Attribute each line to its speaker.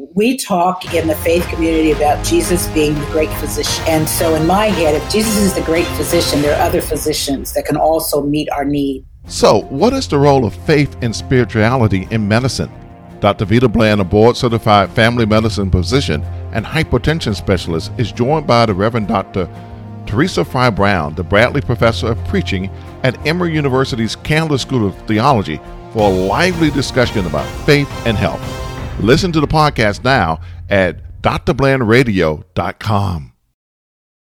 Speaker 1: We talk in the faith community about Jesus being the great physician. And so, in my head, if Jesus is the great physician, there are other physicians that can also meet our need.
Speaker 2: So, what is the role of faith and spirituality in medicine? Dr. Veita Bland, a board certified family medicine physician and hypertension specialist, is joined by the Reverend Dr. Teresa Fry Brown, the Bandy Professor of Preaching at Emory University's Candler School of Theology, for a lively discussion about faith and health. Listen to the podcast now at drblandradio.com.